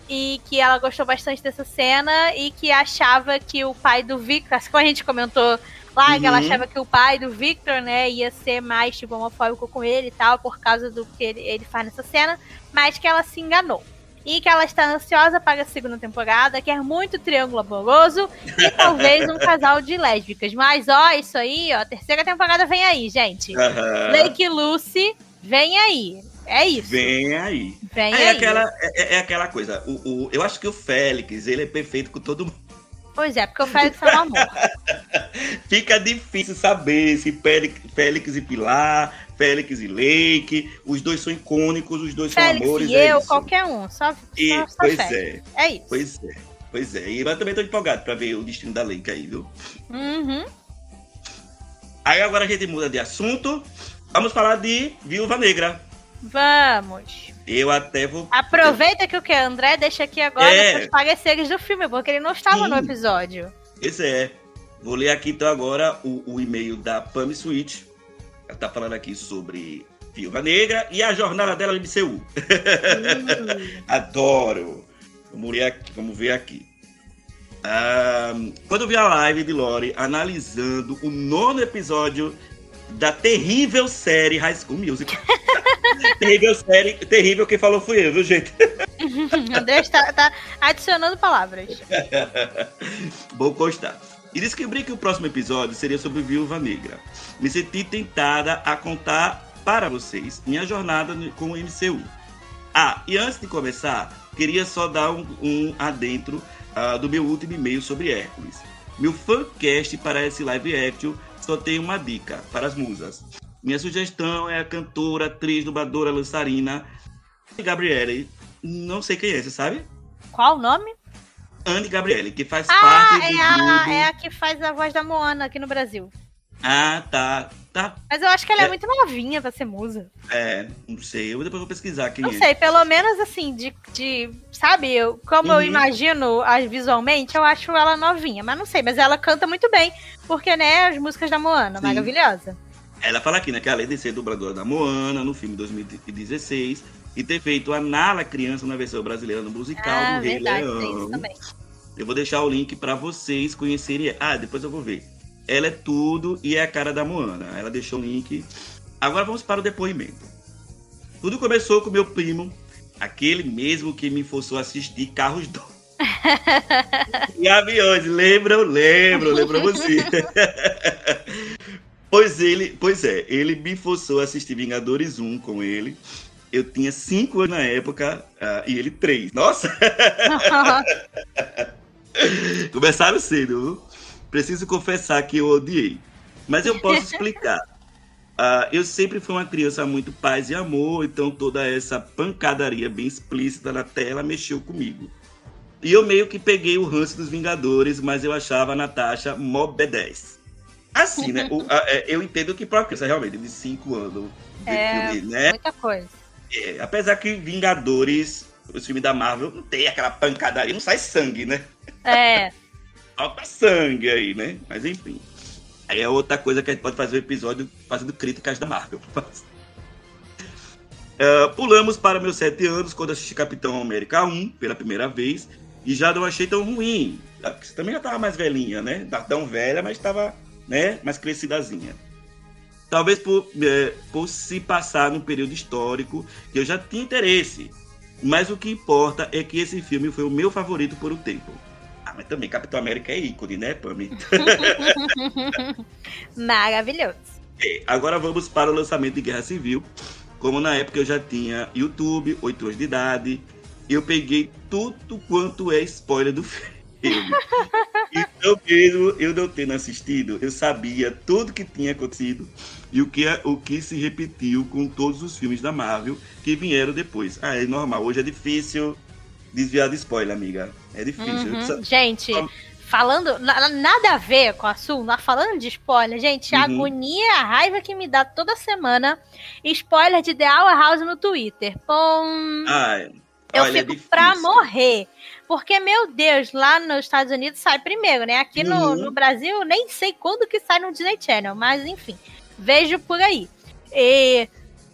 E que ela gostou bastante dessa cena e que achava que o pai do Victor, assim como a gente comentou lá, que ela Uhum. achava que o pai do Victor, né, ia ser mais tipo homofóbico com ele e tal, por causa do que ele, ele faz nessa cena, mas que ela se enganou e que ela está ansiosa para a segunda temporada, quer muito triângulo amoroso e talvez um casal de lésbicas. Mas ó, isso aí, ó, terceira temporada vem aí, gente. Aham. Lake Lucy vem aí. É isso. Vem aí. Vem É, aí. aquela, é, é aquela coisa. O, o- eu acho que o Félix, ele é perfeito com todo mundo. Pois é, porque o Félix é um amor. Fica difícil saber se Félix, Félix e Pilar, Félix e Lake, os dois são icônicos, os dois são Félix amores. e é eu, isso. qualquer um. Só, E, só, só pois Félix. é, É isso. pois é, pois é. E eu também tô empolgado pra ver o destino da Lake aí, viu? Uhum. Aí agora a gente muda de assunto. Vamos falar de Viúva Negra. Vamos. Eu até vou. Aproveita que o que? André deixa aqui agora É. os pareceres do filme, porque ele não estava Sim. no episódio. Pois é. Vou ler aqui então agora o, o e-mail da Pami Switch. Ela tá falando aqui sobre Viúva Negra e a jornada dela no MCU. Adoro. Vamos ver aqui. Vamos ver aqui. Ah, quando eu vi a live de Lori analisando o nono episódio da terrível série High School Musical. terrível série, terrível quem falou fui eu, viu, gente? André está, tá adicionando palavras. Vou constar. E descobri que o próximo episódio seria sobre Viúva Negra. Me senti tentada a contar para vocês minha jornada com o MCU. Ah, e antes de começar, queria só dar um, um adentro ah, do meu último e-mail sobre Hércules. Meu fancast para esse live action só tem uma dica para as musas. Minha sugestão é a cantora, atriz, dubladora, lançarina Gabriele. Não sei quem é, você sabe? Qual o nome? Anne Gabriele, que faz Ah, parte é do a, grupo. é a que faz a voz da Moana aqui no Brasil. Ah, tá. Tá. Mas eu acho que ela é, É. muito novinha pra ser musa. É, não sei. Eu depois vou pesquisar quem Não é. sei, pelo menos assim, de. de sabe, eu, como eu Uhum. imagino a, visualmente, eu acho ela novinha. Mas não sei, mas ela canta muito bem. Porque, né, as músicas da Moana, Sim. maravilhosa. Ela fala aqui, né, que além de ser dubladora da Moana no filme 2016 e ter feito a Nala criança na versão brasileira no musical ah, do Rei verdade, Leão. Eu vou deixar o link pra vocês conhecerem. Ah, depois eu vou ver. Ela é tudo e é a cara da Moana. Ela deixou o link. Agora vamos para o depoimento. Tudo começou com meu primo, aquele mesmo que me forçou a assistir Carros 2. e aviões, lembram? Lembram, lembram você. pois ele, pois é, ele me forçou a assistir Vingadores 1 com ele. Eu tinha 5 anos na época ah, e ele 3. Nossa! Começaram cedo. viu? Preciso confessar que eu odiei. Mas eu posso explicar. Ah, eu sempre fui uma criança muito paz e amor, então toda essa pancadaria bem explícita na tela mexeu comigo. E eu meio que peguei o ranço dos Vingadores, mas eu achava a Natasha mó B10. Assim, né? O- a- é, eu entendo que pra criança realmente de 5 anos, É, filme, né? Muita coisa. É, apesar que Vingadores, os filmes da Marvel, não tem aquela pancadaria, não sai sangue, né? É. Falta sangue aí, né? Mas enfim. Aí é outra coisa que a gente pode fazer um episódio fazendo críticas da Marvel. Ah, pulamos para meus sete anos, quando assisti Capitão América 1 pela primeira vez. E já não achei tão ruim. Porque Você também já tava mais velhinha, né? Não tão velha, mas estava né, mais crescidazinha. Talvez por, eh, por se passar num período histórico que eu já tinha interesse. Mas o que importa é que esse filme foi o meu favorito por um tempo. Ah, mas também Capitão América é ícone, né, Pami? Maravilhoso. É, Agora vamos para o lançamento de Guerra Civil. Como na época eu já tinha YouTube, 8 anos de idade, eu peguei tudo quanto é spoiler do filme. Então, mesmo eu não tendo assistido, eu sabia tudo que tinha acontecido e o que, o que se repetiu com todos os filmes da Marvel que vieram depois. Ah, é normal, hoje é difícil desviar de spoiler, amiga. É difícil. Uhum. preciso- Gente, falando. na- nada a ver com o assunto, mas falando de spoiler, gente, a Uhum. agonia, a raiva que me dá toda semana. Spoiler de The Hour House no Twitter. Pum. Ai, Eu olha, é fico pra difícil. morrer. Porque, meu Deus, lá nos Estados Unidos sai primeiro, né? Aqui no, Uhum. no Brasil, nem sei quando que sai no Disney Channel, mas enfim, vejo por aí. E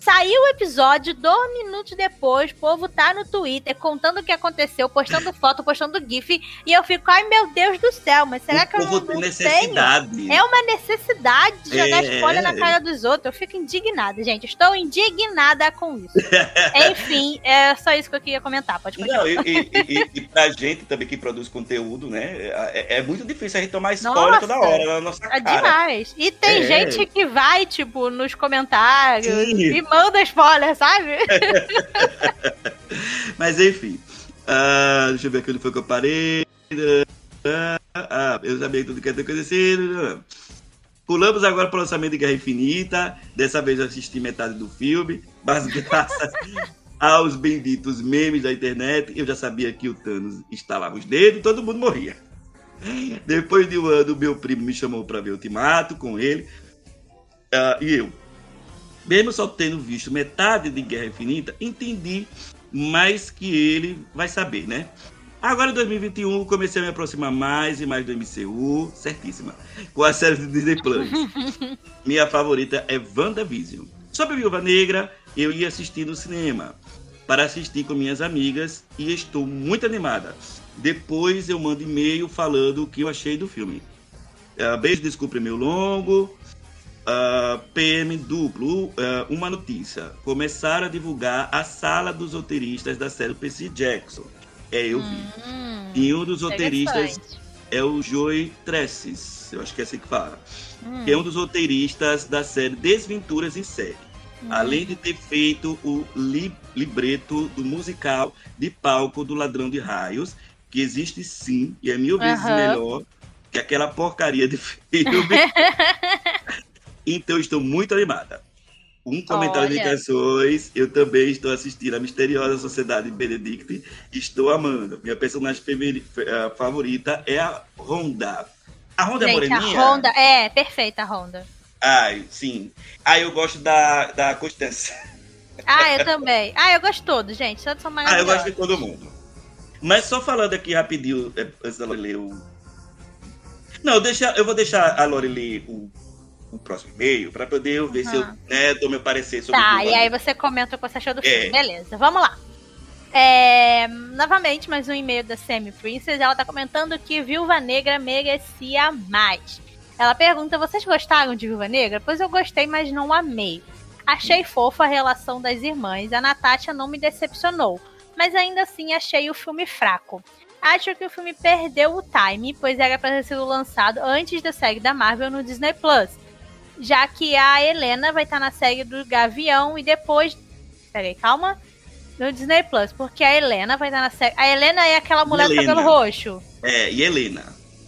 saiu o episódio, dois minutos depois, o povo tá no Twitter contando o que aconteceu, postando foto, postando GIF, e eu fico, ai meu Deus do céu, mas será o que eu não, tem não tenho? necessidade. É uma necessidade de jogar É. spoiler na cara dos outros. Eu fico indignada, gente. Estou indignada com isso. Enfim, é só isso que eu queria comentar. Pode continuar. Não, e, e, e, e pra gente também que produz conteúdo, né? É, é muito difícil a gente tomar spoiler Nossa. toda hora na nossa É cara. demais. E tem É. gente que vai, tipo, nos comentários Sim. e manda spoiler, sabe? Mas enfim. Ah, deixa eu ver aqui onde foi que eu parei. Ah, eu sabia tudo que ia ter acontecido. Pulamos agora para o lançamento de Guerra Infinita. Dessa vez eu assisti metade do filme, mas graças aos benditos memes da internet, eu já sabia que o Thanos estalava os dedos e todo mundo morria. Depois de um ano, meu primo me chamou para ver Ultimato com ele. ah, e eu, mesmo só tendo visto metade de Guerra Infinita, entendi mais que ele vai saber, né? Agora em 2021 comecei a me aproximar mais e mais do MCU, certíssima, com a série do Disney Plus. Minha favorita é WandaVision. Sobre Viúva Negra, eu ia assistir no cinema para assistir com minhas amigas e estou muito animada. Depois eu mando e-mail falando o que eu achei do filme. Ah, beijo, desculpe meu longo. Ah, PM duplo, ah, uma notícia. Começaram a divulgar a sala dos roteiristas da série Percy Jackson. É, eu vi. Hum, E um dos roteiristas é o Joey Tresses, eu acho que é assim que fala. Hum, Que é um dos roteiristas da série Desventuras em Série. hum. Além de ter feito o li- libreto do musical de palco do Ladrão de Raios, que existe sim e é mil vezes Aham. melhor que aquela porcaria de filme. então estou muito animada. Um comentário de Olha. indicações, eu também estou assistindo a Misteriosa Sociedade Benedict. Estou amando. Minha personagem eh, favorita é a Honda. A Honda é Gente, a moreninha? Honda. É, perfeita a Honda. Ai, sim. Ah, eu gosto da, da Constância. Ah, eu também. Ah, eu gosto de todos, gente. Todos são Ah, eu gosto de todo mundo. Mas só falando aqui rapidinho, é, antes da Lore ler o. Não, deixa, eu vou deixar a Lore ler o, o próximo e-mail pra poder ver se eu né, dou meu parecer sobre Tá, o e aí você comenta o que você achou do É. filme. Beleza, vamos lá. É, novamente, mais um e-mail da Semi Princess. Ela tá comentando que Viúva Negra merecia mais. Ela pergunta: vocês gostaram de Viúva Negra? Pois eu gostei, mas não amei. Achei fofa a relação das irmãs. A Natasha não me decepcionou, mas ainda assim achei o filme fraco. Acho que o filme perdeu o time, pois era para ter sido lançado antes da série da Marvel no Disney Plus. Já que a Helena vai estar na série do Gavião e depois. Peraí, calma. No Disney Plus, porque a Helena vai estar na série. A Helena é aquela mulher do Helena. cabelo roxo. É, e Helena.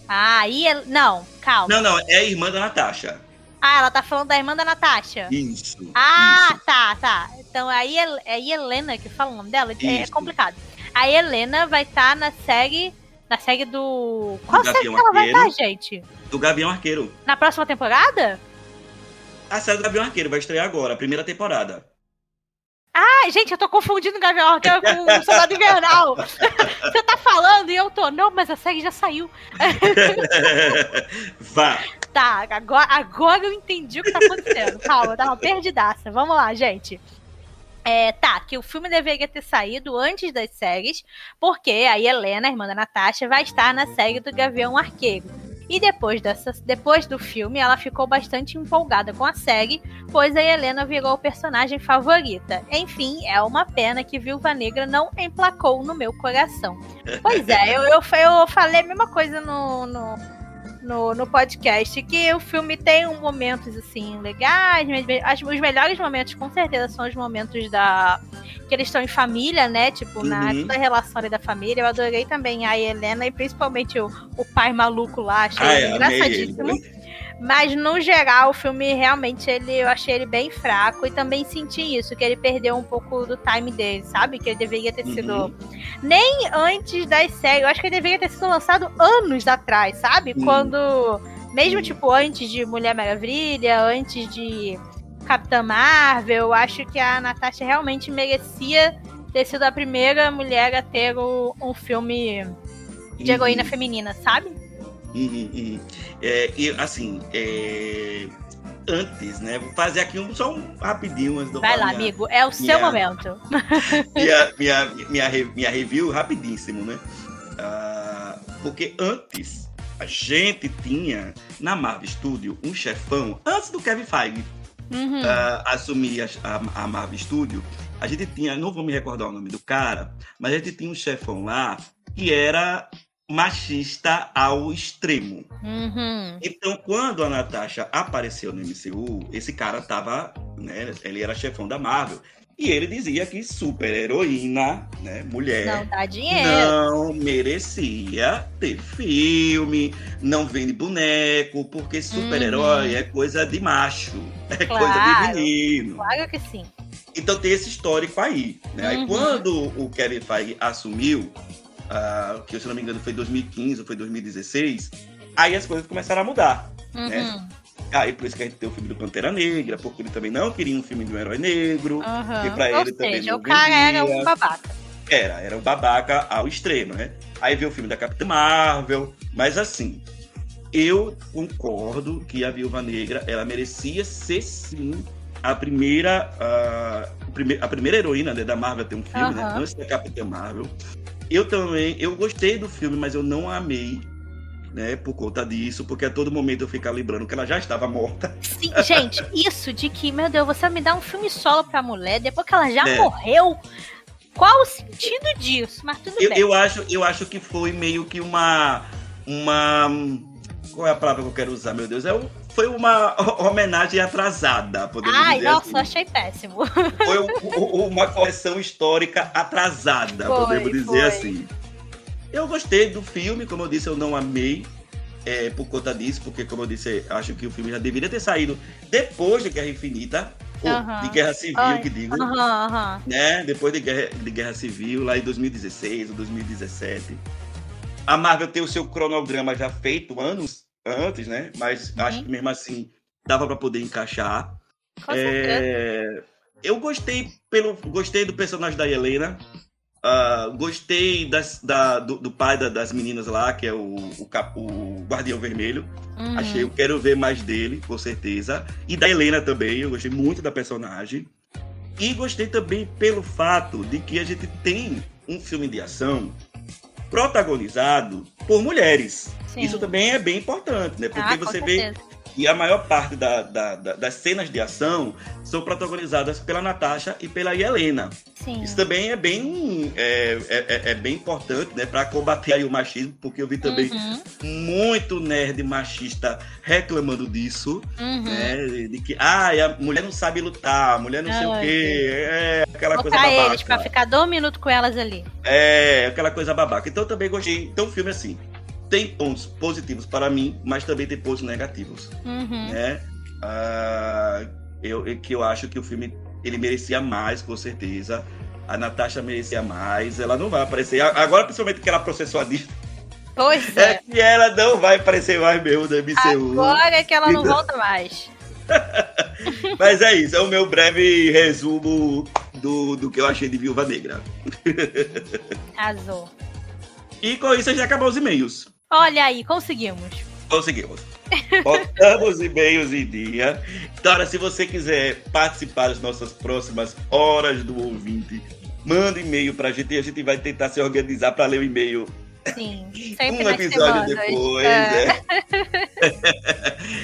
Ah, e. El- Não, calma. Não, não, é a irmã da Natasha. Ah, ela tá falando da irmã da Natasha. Isso. Ah, isso. tá, tá. Então aí é é a Helena que fala o nome dela? É Isso. complicado. A Helena vai estar na série. Na série do. Qual série Gavião que ela vai Arqueiro. estar, gente? Do Gavião Arqueiro. Na próxima temporada? A série do Gavião Arqueiro vai estrear agora, a primeira temporada. Ai, gente, eu tô confundindo o Gavião Arqueiro com o Soldado Invernal. Você tá falando e eu tô. Não, mas a série já saiu. Vá. Tá, agora, agora eu entendi o que tá acontecendo. Calma, eu tava perdidaça. Vamos lá, gente. É, tá, que o filme deveria ter saído antes das séries, porque a Helena, a irmã da Natasha, vai estar na série do Gavião Arqueiro. E depois, dessa, depois do filme, ela ficou bastante empolgada com a série, pois a Helena virou personagem favorita. Enfim, é uma pena que Viúva Negra não emplacou no meu coração. Pois é, eu, eu, eu falei a mesma coisa no, no, no, no podcast, que o filme tem um momentos assim legais, que os melhores momentos com certeza são os momentos da que eles estão em família, né? Tipo, na Uhum. toda a relação ali da família. Eu adorei também a Helena e principalmente o, o pai maluco lá, achei amei ele. engraçadíssimo. Mas no geral, o filme realmente ele, eu achei ele bem fraco e também senti isso, que ele perdeu um pouco do time dele, sabe? Que ele deveria ter sido Uhum. nem antes das séries. Eu acho que ele deveria ter sido lançado anos atrás, sabe? Hum. Quando. Mesmo, tipo, antes de Mulher Maravilha, antes de Capitã Marvel, eu acho que a Natasha realmente merecia ter sido a primeira mulher a ter o- um filme de heroína Uhum. feminina, sabe? Uhum, uhum. É, e assim, é, antes, né? Vou fazer aqui um, só um rapidinho antes do Vai lá, minha, amigo. É o seu minha- momento. Minha, minha, minha, minha review rapidíssimo, né? Ah, porque antes a gente tinha na Marvel Studio um chefão, antes do Kevin Feige Uhum. ah, assumir a, a, a Marvel Studio, a gente tinha, não vou me recordar o nome do cara, mas a gente tinha um chefão lá que era machista ao extremo. Uhum. Então, quando a Natasha apareceu no MCU, esse cara tava, né, ele era chefão da Marvel. E ele dizia que super-heroína, né, mulher, Não dá dinheiro. não merecia ter filme, não vende boneco, porque super-herói Uhum. é coisa de macho, é Claro. coisa de menino. Claro que sim. Então tem esse histórico aí. Né? Aí Uhum. quando o Kevin Feige assumiu, ah, que se não me engano foi 2015 ou foi 2016, aí as coisas começaram a mudar. Uhum. Aí por isso que a gente tem o filme do Pantera Negra, porque ele também não queria um filme de um herói negro. Uhum. E pra Ou ele também seja, não o cara era um babaca. Era, era o babaca ao extremo, né? Aí veio o filme da Capitã Marvel, mas assim, eu concordo que a Viúva Negra, ela merecia ser sim a primeira, ah, o prime- a primeira heroína né, da Marvel a ter um filme, né? Aham. Antes da Capitã Marvel. Eu também, eu gostei do filme, mas eu não amei, né? Por conta disso, porque a todo momento eu ficava lembrando que ela já estava morta. Sim, gente, isso de que, meu Deus, você me dá um filme solo pra mulher depois que ela já É. morreu. Qual o sentido disso? Mas tudo Eu, bem. eu acho, eu acho que foi meio que uma. Uma. Qual é a palavra que eu quero usar, meu Deus? É um- foi uma homenagem atrasada, podemos Ai, dizer nossa, assim. achei péssimo. Foi um- um- uma correção histórica atrasada, Foi, podemos dizer foi. assim. Eu gostei do filme, como eu disse, eu não amei. é, por conta disso, porque, como eu disse, acho que o filme já deveria ter saído depois de Guerra Infinita, ou Aham. de Guerra Civil, Ai, que digo aham. né? Depois de guerra, de guerra Civil, lá em 2016 ou 2017. A Marvel tem o seu cronograma já feito anos antes, né? Mas Uhum. acho que mesmo assim dava para poder encaixar. Com. É, Eu gostei pelo, gostei do personagem da Helena. Ah, gostei das- da- do, do pai da- das meninas lá, que é o, o, cap- o Guardião Vermelho. Uhum. Achei, eu quero ver mais dele, com certeza. E da Helena também, eu gostei muito da personagem. E gostei também pelo fato de que a gente tem um filme de ação protagonizado por mulheres. Sim. Isso também é bem importante, né? Porque Ah, você vê certeza. E a maior parte da- da- da- das cenas de ação são protagonizadas pela Natasha e pela Helena. Sim. Isso também é bem, é, é- é- é bem importante, né? Pra combater o machismo, porque eu vi também Uhum, muito nerd machista reclamando disso, uhum. né? De que, ah, a mulher não sabe lutar, a mulher não sei o quê, é aquela coisa Botar babaca. eles pra ficar dois minutos com elas ali. É, aquela coisa babaca. Então eu também gostei. Então o filme, assim, tem pontos positivos para mim, mas também tem pontos negativos, Uhum. né? Ah, eu, que eu acho que o filme, ele merecia mais, com certeza. A Natasha merecia mais, ela não vai aparecer. Agora, principalmente que ela processou a Disney, Pois é é. que ela não vai aparecer mais mesmo no MCU. Agora é que ela não Então- volta mais. Mas é isso, é o meu breve resumo do, do que eu achei de Viúva Negra. Arrasou. E com isso a gente acabou os e-mails. Olha aí, conseguimos. Conseguimos. Botamos e-mails em dia. Então, olha, se você quiser participar das nossas próximas horas do ouvinte, manda e-mail pra gente e a gente vai tentar se organizar para ler o e-mail Sim. Sempre um episódio semanas. depois, É. né?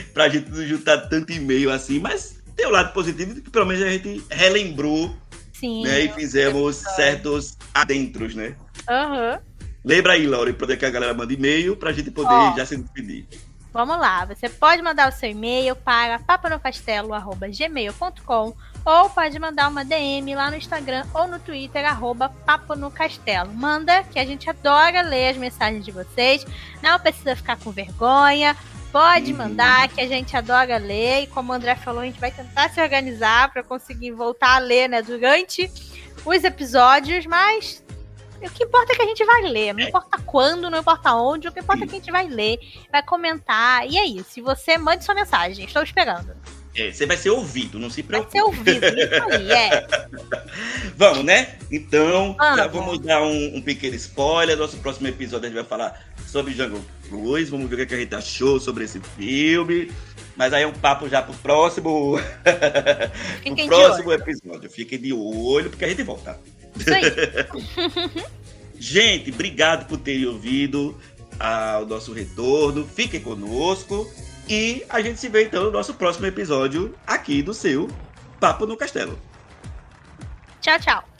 pra gente não juntar tanto e-mail assim, mas tem o lado positivo que pelo menos a gente relembrou, Sim. né? E fizemos certos adentros, né? Aham. Lembra aí, Laura, pra poder que a galera manda e-mail pra gente poder Ó. já se despedir. Vamos lá, você pode mandar o seu e-mail para paponocastelo.gmail.com ou pode mandar uma DM lá no Instagram ou no Twitter, arroba Papo no Castelo. Manda, que a gente adora ler as mensagens de vocês. Não precisa ficar com vergonha. Pode Uhum. mandar, que a gente adora ler. E como o André falou, a gente vai tentar se organizar para conseguir voltar a ler né, durante os episódios, mas o que importa é que a gente vai ler. Não importa quando, não importa onde, o que importa é que a gente vai ler, vai comentar. E é isso. Se você mande sua mensagem, estou esperando. É, você vai ser ouvido, não se Vai preocupe. ser ouvido. Isso aí, é. Vamos, né? Então, já Vamos. vamos dar um, um pequeno spoiler. Nosso próximo episódio a gente vai falar sobre Jungle Cruise. Vamos ver o que a gente achou sobre esse filme. Mas aí é um papo já pro próximo. Fiquem pro próximo episódio. Fiquem de olho, porque a gente volta. Isso aí. Gente, obrigado por terem ouvido ah, o nosso retorno. Fiquem conosco. E a gente se vê então no nosso próximo episódio aqui do seu Papo no Castelo. Tchau, tchau.